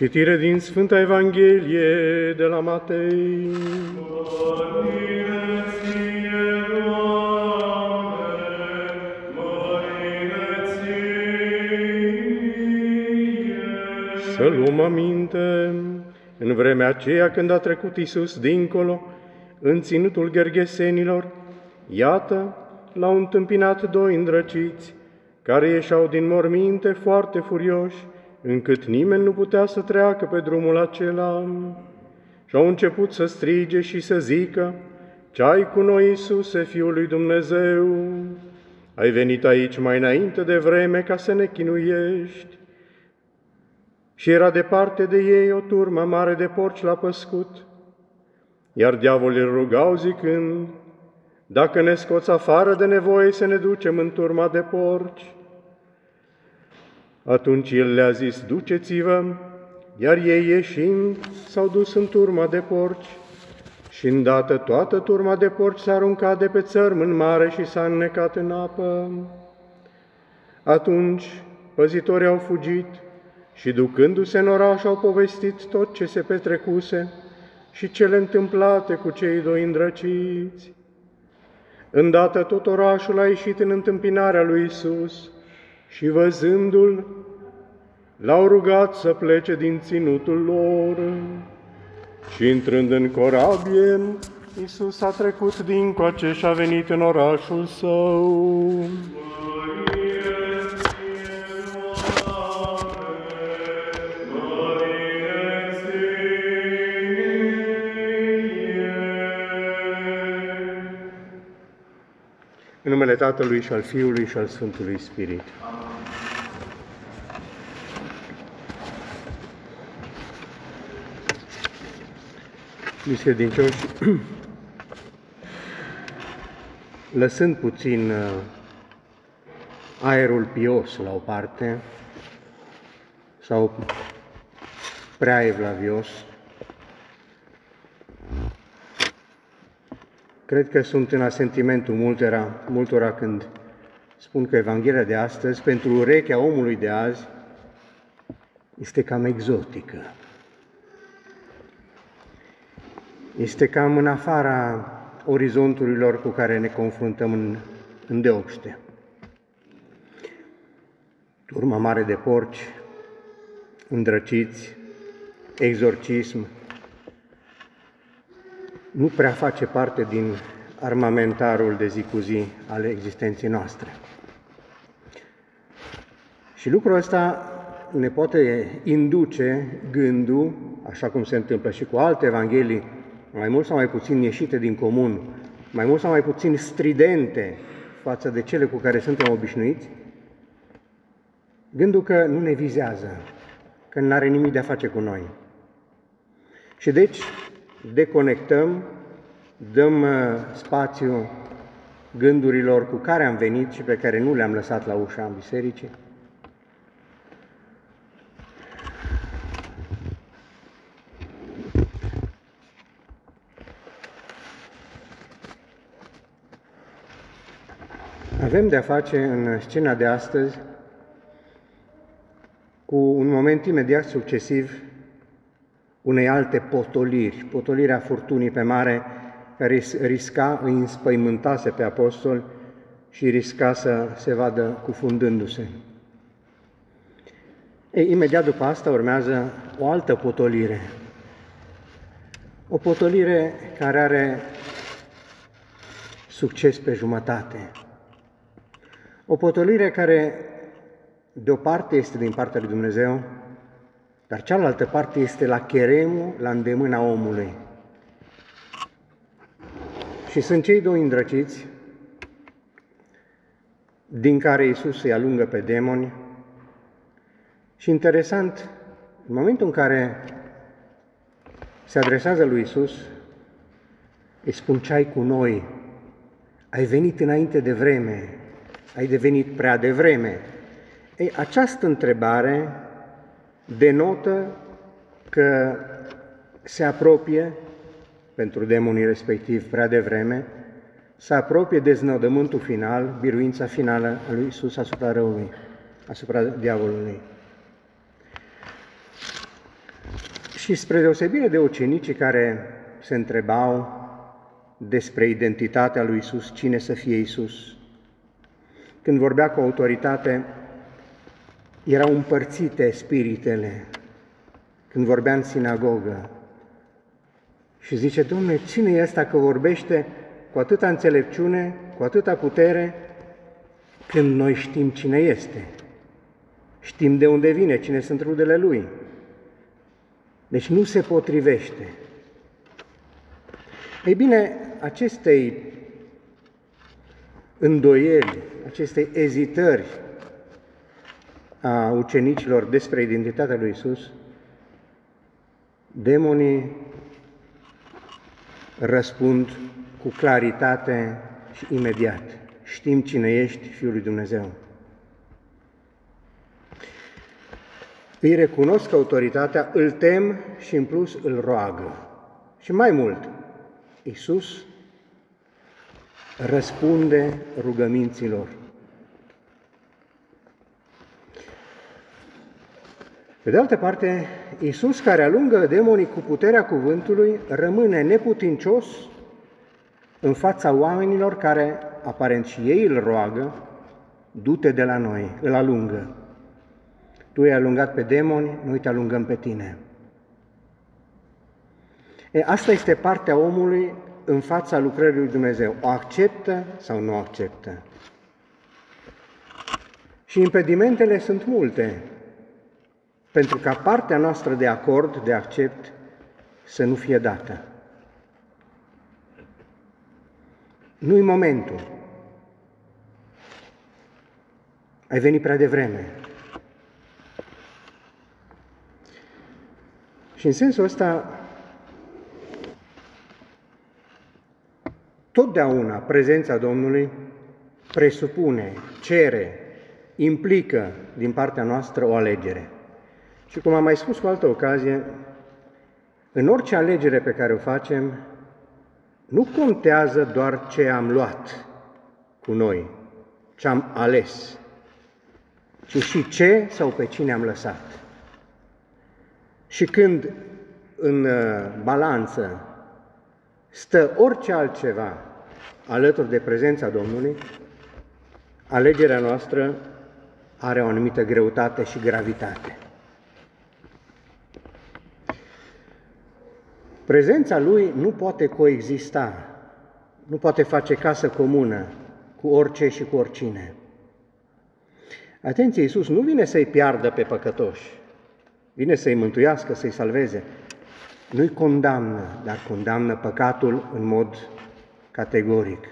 Citire din Sfânta Evanghelie de la Matei. Să luăm aminte, în vremea aceea când a trecut Isus dincolo, în ținutul Gergesenilor, iată, l-au întâmpinat doi îndrăciți, care ieșeau din morminte foarte furioși, încât nimeni nu putea să treacă pe drumul acela. Și au început să strige și să zică, ce ai cu noi, Iisuse, Fiul lui Dumnezeu? Ai venit aici mai înainte de vreme ca să ne chinuiești. Și era departe de ei o turmă mare de porci la păscut, iar diavolii rugau zicând, dacă ne scoți afară de nevoie să ne ducem în turma de porci. Atunci el le-a zis, duceți-vă, iar ei ieșind s-au dus în turma de porci. Și îndată toată turma de porci s-a aruncat de pe țărm în mare și s-a înnecat în apă. Atunci păzitorii au fugit și ducându-se în oraș au povestit tot ce se petrecuse și cele întâmplate cu cei doi îndrăciți. Îndată tot orașul a ieșit în întâmpinarea lui Isus și văzându-l, l-au rugat să plece din ținutul lor. Și intrând în corabie, Isus a trecut dincoace și a venit în orașul său. În numele Tatălui și al Fiului și al Sfântului Spirit. Biscredincioși, lăsând puțin uh, aerul pios la o parte sau prea evlavios, Cred că sunt în asentimentul multora, multora când spun că Evanghelia de astăzi, pentru urechea omului de azi, este cam exotică. Este cam în afara orizonturilor cu care ne confruntăm în, în deopște. Turma mare de porci, îndrăciți, exorcism, nu prea face parte din armamentarul de zi cu zi ale existenței noastre. Și lucrul ăsta ne poate induce gândul, așa cum se întâmplă și cu alte evanghelii, mai mult sau mai puțin ieșite din comun, mai mult sau mai puțin stridente față de cele cu care suntem obișnuiți, gândul că nu ne vizează, că nu are nimic de a face cu noi. Și deci deconectăm, dăm uh, spațiu gândurilor cu care am venit și pe care nu le-am lăsat la ușa în bisericii. Avem de-a face în scena de astăzi cu un moment imediat succesiv unei alte potoliri, potolirea furtunii pe mare, care risca, îi înspăimântase pe apostol și risca să se vadă cufundându-se. Ei, imediat după asta urmează o altă potolire. O potolire care are succes pe jumătate. O potolire care, de o parte, este din partea lui Dumnezeu, dar cealaltă parte este la cheremul, la îndemâna omului. Și sunt cei doi îndrăciți, din care Iisus îi alungă pe demoni. Și interesant, în momentul în care se adresează lui Iisus, îi spun ce ai cu noi, ai venit înainte de vreme, ai devenit prea devreme. Ei, această întrebare denotă că se apropie, pentru demonii respectiv prea devreme, se apropie deznădământul final, biruința finală a lui Isus asupra răului, asupra diavolului. Și spre deosebire de ucenicii care se întrebau despre identitatea lui Isus, cine să fie Isus, când vorbea cu autoritate, erau împărțite spiritele. Când vorbea în sinagogă și zice, Domnule, cine e ăsta că vorbește cu atâta înțelepciune, cu atâta putere, când noi știm cine este? Știm de unde vine, cine sunt rudele lui. Deci nu se potrivește. Ei bine, acestei îndoieli, acestei ezitări a ucenicilor despre identitatea lui Isus, demonii răspund cu claritate și imediat. Știm cine ești, Fiul lui Dumnezeu. Îi recunosc autoritatea, îl tem și în plus îl roagă. Și mai mult, Iisus răspunde rugăminților. Pe de altă parte, Iisus, care alungă demonii cu puterea cuvântului, rămâne neputincios în fața oamenilor care, aparent și ei îl roagă, du-te de la noi, îl alungă. Tu i-ai alungat pe demoni, noi te alungăm pe tine. E, asta este partea omului în fața lucrării lui Dumnezeu. O acceptă sau nu acceptă? Și impedimentele sunt multe, pentru ca partea noastră de acord, de accept, să nu fie dată. Nu-i momentul. Ai venit prea devreme. Și în sensul ăsta, totdeauna prezența Domnului presupune, cere, implică din partea noastră o alegere. Și cum am mai spus cu altă ocazie, în orice alegere pe care o facem, nu contează doar ce am luat cu noi, ce am ales, ci și ce sau pe cine am lăsat. Și când în uh, balanță stă orice altceva alături de prezența Domnului, alegerea noastră are o anumită greutate și gravitate. Prezența Lui nu poate coexista, nu poate face casă comună cu orice și cu oricine. Atenție, Iisus nu vine să-i piardă pe păcătoși, vine să-i mântuiască, să-i salveze. Nu-i condamnă, dar condamnă păcatul în mod categoric.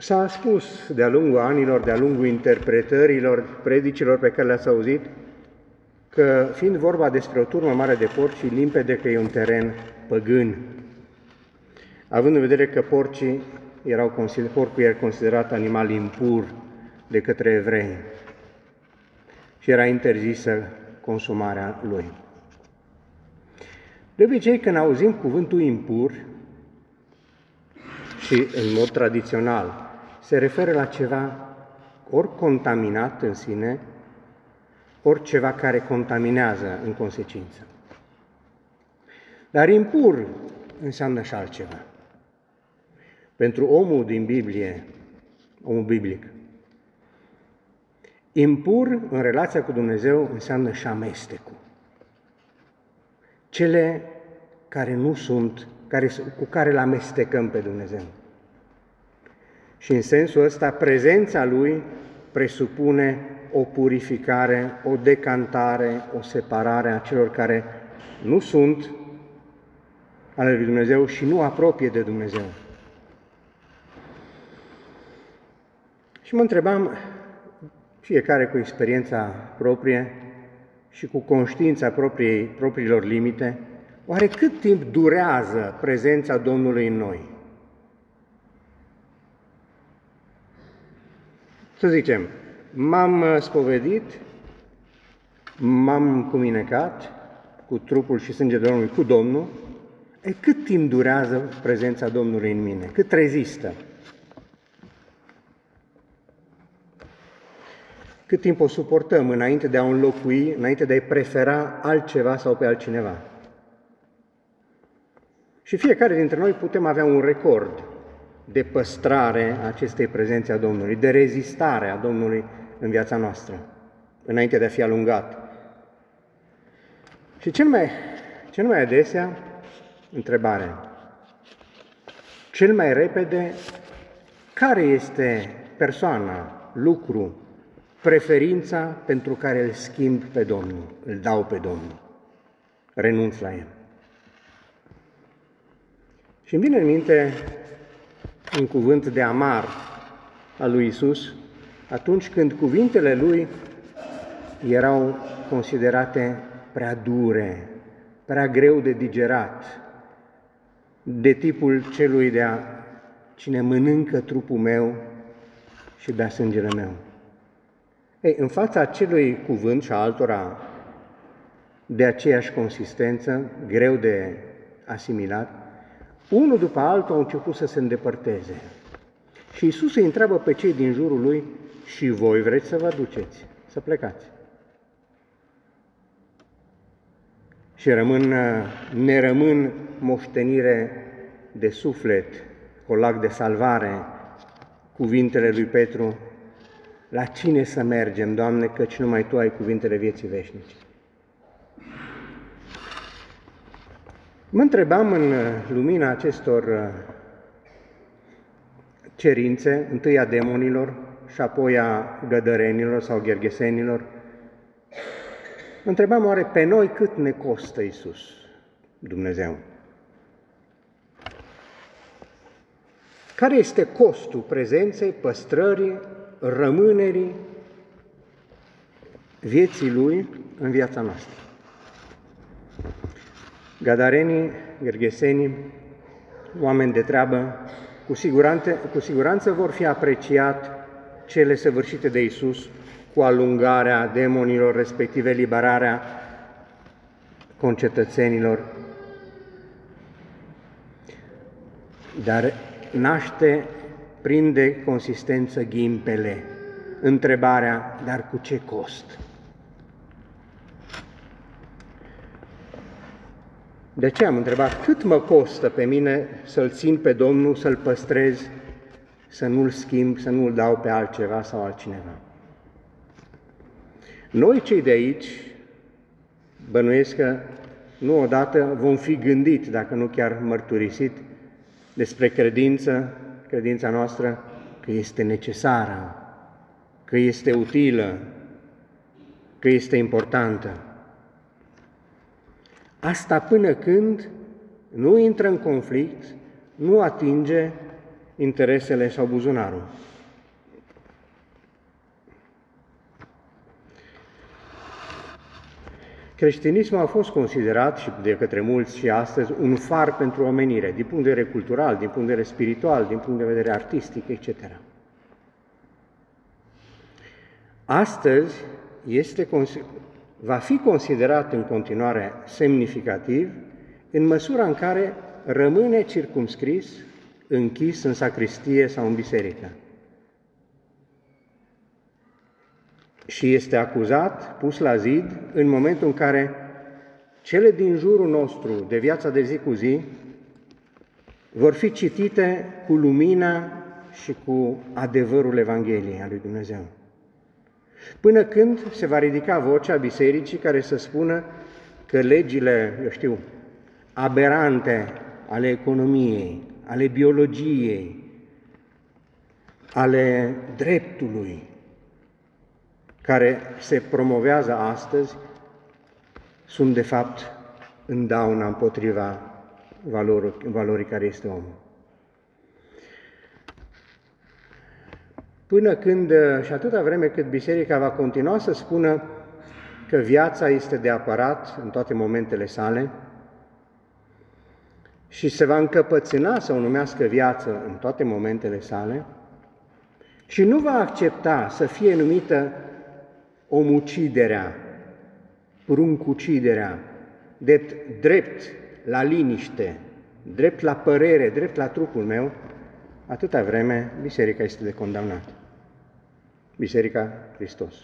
S-a spus de-a lungul anilor, de-a lungul interpretărilor, predicilor pe care le-ați auzit, că fiind vorba despre o turmă mare de porci, limpede că e un teren păgân. Având în vedere că porcii erau, porcul era considerat animal impur de către evrei și era interzisă consumarea lui. De obicei, când auzim cuvântul impur, și în mod tradițional se referă la ceva ori contaminat în sine, ori ceva care contaminează în consecință. Dar impur înseamnă și altceva. Pentru omul din Biblie, omul biblic, impur în relația cu Dumnezeu înseamnă și amestecul. Cele care nu sunt, care, cu care le amestecăm pe Dumnezeu. Și în sensul ăsta, prezența Lui presupune o purificare, o decantare, o separare a celor care nu sunt ale lui Dumnezeu și nu apropie de Dumnezeu. Și mă întrebam, fiecare cu experiența proprie și cu conștiința propriei, propriilor limite, oare cât timp durează prezența Domnului în noi? Să zicem, m-am uh, spovedit, m-am cuminecat cu trupul și sângele Domnului, cu Domnul, e cât timp durează prezența Domnului în mine? Cât rezistă? Cât timp o suportăm înainte de a înlocui, înainte de a-i prefera altceva sau pe altcineva. Și fiecare dintre noi putem avea un record de păstrare a acestei prezențe a Domnului, de rezistare a Domnului în viața noastră, înainte de a fi alungat. Și cel mai, cel mai adesea, întrebare, cel mai repede, care este persoana, lucru, preferința pentru care îl schimb pe Domnul, îl dau pe Domnul, renunț la el. Și îmi vine în minte un cuvânt de amar al lui Isus, atunci când cuvintele lui erau considerate prea dure, prea greu de digerat, de tipul celui de a cine mănâncă trupul meu și bea sângele meu. Ei, în fața acelui cuvânt și a altora de aceeași consistență, greu de asimilat, unul după altul au început să se îndepărteze. Și Isus îi întreabă pe cei din jurul lui, și voi vreți să vă duceți, să plecați. Și rămân, ne rămân moștenire de suflet, colac de salvare, cuvintele lui Petru, la cine să mergem, Doamne, căci numai Tu ai cuvintele vieții veșnice. Mă întrebam în lumina acestor uh, cerințe, întâi a demonilor și apoi a gădărenilor sau gherghesenilor, mă întrebam oare pe noi cât ne costă Isus, Dumnezeu? Care este costul prezenței, păstrării, rămânerii vieții Lui în viața noastră? Gadarenii, gergesenii, oameni de treabă, cu siguranță, cu siguranță vor fi apreciat cele săvârșite de Isus cu alungarea demonilor, respectiv eliberarea concetățenilor. Dar naște, prinde consistență ghimpele. Întrebarea, dar cu ce cost? De ce am întrebat cât mă costă pe mine să-L țin pe Domnul, să-L păstrez, să nu-L schimb, să nu-L dau pe altceva sau altcineva. Noi cei de aici, bănuiesc că nu odată vom fi gândit, dacă nu chiar mărturisit, despre credință, credința noastră, că este necesară, că este utilă, că este importantă. Asta până când nu intră în conflict, nu atinge interesele sau buzunarul. Creștinismul a fost considerat și de către mulți și astăzi un far pentru omenire, din punct de vedere cultural, din punct de vedere spiritual, din punct de vedere artistic, etc. Astăzi este va fi considerat în continuare semnificativ în măsura în care rămâne circumscris, închis în sacristie sau în biserică. Și este acuzat, pus la zid, în momentul în care cele din jurul nostru de viața de zi cu zi vor fi citite cu lumina și cu adevărul Evangheliei a lui Dumnezeu. Până când se va ridica vocea bisericii care să spună că legile, eu știu, aberante ale economiei, ale biologiei, ale dreptului, care se promovează astăzi, sunt de fapt în dauna împotriva valorii, valorii care este omul. Până când, uh, și atâta vreme cât biserica va continua să spună că viața este de apărat în toate momentele sale și se va încăpățâna să o numească viață în toate momentele sale și nu va accepta să fie numită omuciderea, pruncuciderea, drept, drept la liniște, drept la părere, drept la trupul meu, atâta vreme biserica este de condamnat. Biserica Hristos.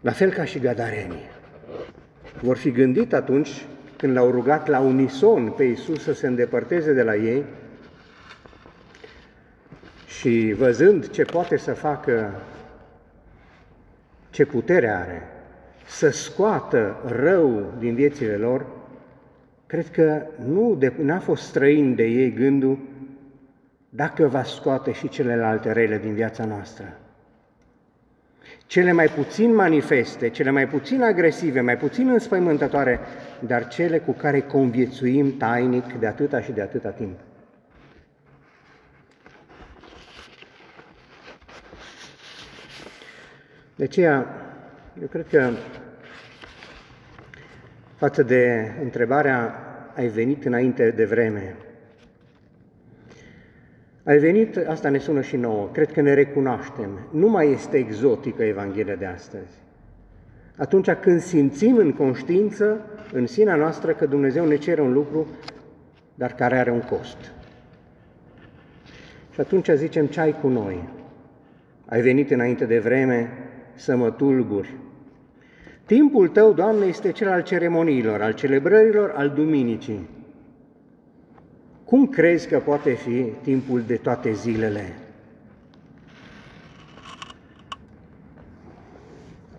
La fel ca și gadarenii, vor fi gândit atunci când l-au rugat la unison pe Isus să se îndepărteze de la ei și văzând ce poate să facă, ce putere are, să scoată rău din viețile lor, cred că nu n-a fost străin de ei gândul dacă va scoate și celelalte rele din viața noastră. Cele mai puțin manifeste, cele mai puțin agresive, mai puțin înspăimântătoare, dar cele cu care conviețuim tainic de atâta și de atâta timp. De aceea, eu cred că față de întrebarea ai venit înainte de vreme, ai venit, asta ne sună și nouă, cred că ne recunoaștem. Nu mai este exotică Evanghelia de astăzi. Atunci când simțim în conștiință, în sinea noastră, că Dumnezeu ne cere un lucru, dar care are un cost. Și atunci zicem, ce ai cu noi? Ai venit înainte de vreme să mă tulburi. Timpul tău, Doamne, este cel al ceremoniilor, al celebrărilor, al duminicii. Cum crezi că poate fi timpul de toate zilele?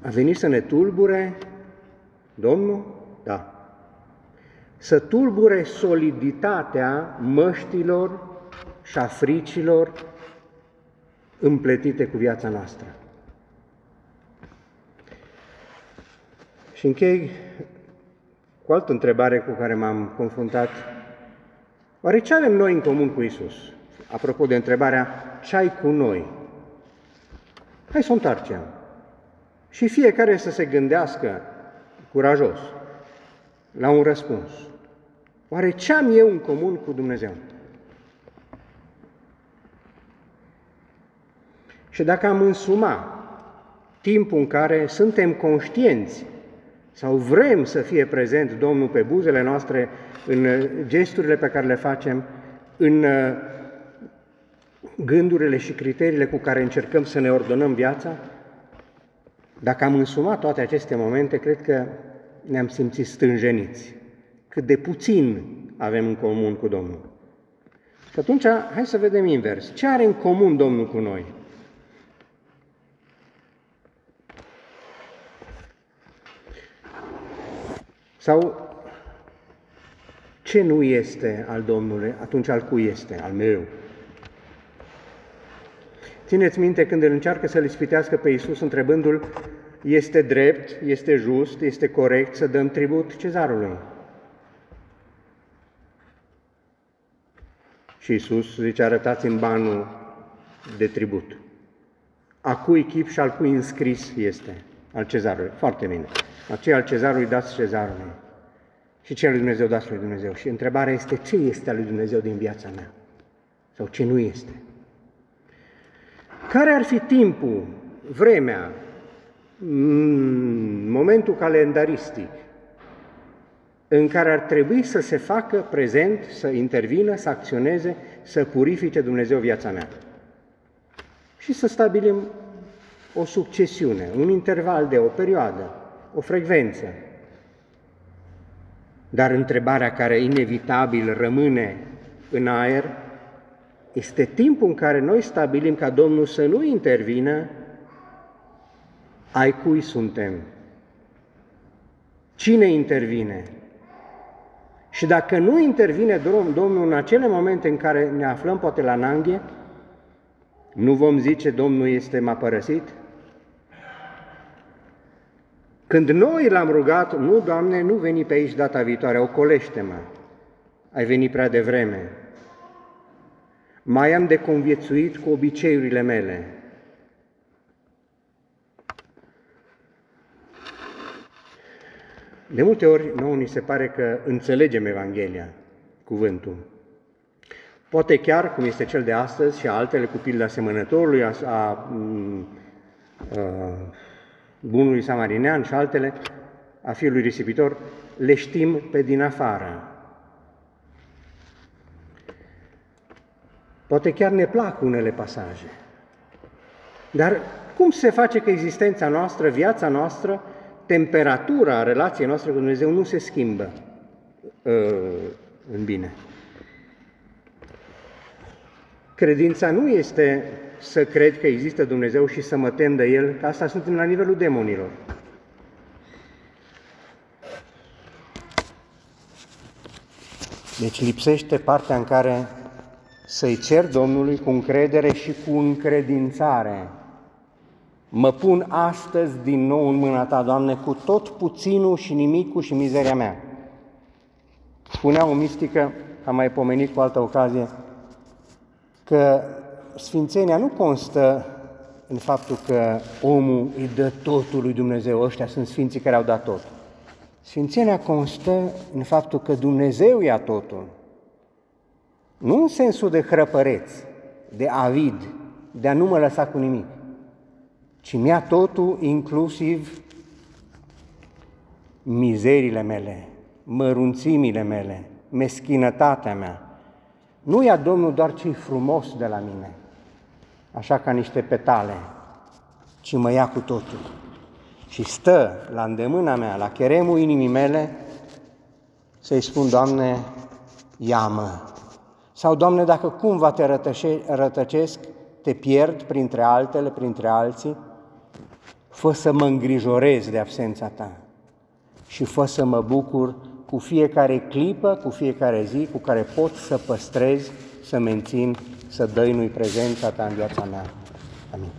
A venit să ne tulbure Domnul? Da. Să tulbure soliditatea măștilor și a fricilor împletite cu viața noastră. Și închei cu altă întrebare cu care m-am confruntat Oare ce avem noi în comun cu Isus? Apropo de întrebarea, ce ai cu noi? Hai să o întoarcem. Și fiecare să se gândească curajos la un răspuns. Oare ce am eu în comun cu Dumnezeu? Și dacă am însuma timpul în care suntem conștienți sau vrem să fie prezent Domnul pe buzele noastre, în gesturile pe care le facem, în uh, gândurile și criteriile cu care încercăm să ne ordonăm viața, dacă am însumat toate aceste momente, cred că ne-am simțit stânjeniți. Cât de puțin avem în comun cu Domnul. Și atunci, hai să vedem invers. Ce are în comun Domnul cu noi? Sau ce nu este al Domnului, atunci al cui este? Al meu. Țineți minte când el încearcă să-l ispitească pe Iisus întrebându-l, este drept, este just, este corect să dăm tribut cezarului? Și Iisus zice, arătați în banul de tribut. A cui chip și al cui înscris este? Al cezarului. Foarte bine. Aceea al cezarului dați cezarului și ce lui Dumnezeu dați lui Dumnezeu. Și întrebarea este ce este al lui Dumnezeu din viața mea sau ce nu este. Care ar fi timpul, vremea, momentul calendaristic în care ar trebui să se facă prezent, să intervină, să acționeze, să purifice Dumnezeu viața mea. Și să stabilim o succesiune, un interval de o perioadă, o frecvență, dar întrebarea care inevitabil rămâne în aer este timpul în care noi stabilim ca Domnul să nu intervină, ai cui suntem? Cine intervine? Și dacă nu intervine Domnul în acele momente în care ne aflăm poate la nanghe, nu vom zice Domnul este m-a părăsit? Când noi l-am rugat, nu, Doamne, nu veni pe aici data viitoare, ocolește-mă, ai venit prea devreme. Mai am de conviețuit cu obiceiurile mele. De multe ori, nouă ni se pare că înțelegem Evanghelia, cuvântul. Poate chiar, cum este cel de astăzi și altele cu pilda asemănătorului, a, a, a, a bunului samarinean și altele, a fiului risipitor, le știm pe din afară. Poate chiar ne plac unele pasaje. Dar cum se face că existența noastră, viața noastră, temperatura relației noastre cu Dumnezeu nu se schimbă uh, în bine? Credința nu este să cred că există Dumnezeu și să mă tem de El, că asta suntem la nivelul demonilor. Deci lipsește partea în care să-i cer Domnului cu încredere și cu încredințare. Mă pun astăzi din nou în mâna Ta, Doamne, cu tot puținul și nimicul și mizeria mea. Spunea o mistică, am mai pomenit cu altă ocazie, că Sfințenia nu constă în faptul că omul îi dă totul lui Dumnezeu, ăștia sunt sfinții care au dat tot. Sfințenia constă în faptul că Dumnezeu ia totul. Nu în sensul de hrăpăreț, de avid, de a nu mă lăsa cu nimic, ci mi-a totul, inclusiv mizerile mele, mărunțimile mele, meschinătatea mea. Nu ia Domnul doar ce frumos de la mine, așa ca niște petale, ci mă ia cu totul. Și stă la îndemâna mea, la cheremul inimii mele, să-i spun, Doamne, ia-mă. Sau, Doamne, dacă cumva te rătășe, rătăcesc, te pierd printre altele, printre alții, fă să mă îngrijorez de absența Ta și fă să mă bucur cu fiecare clipă, cu fiecare zi, cu care pot să păstrez, să mențin, să dăinui prezența Ta în viața mea. Amin.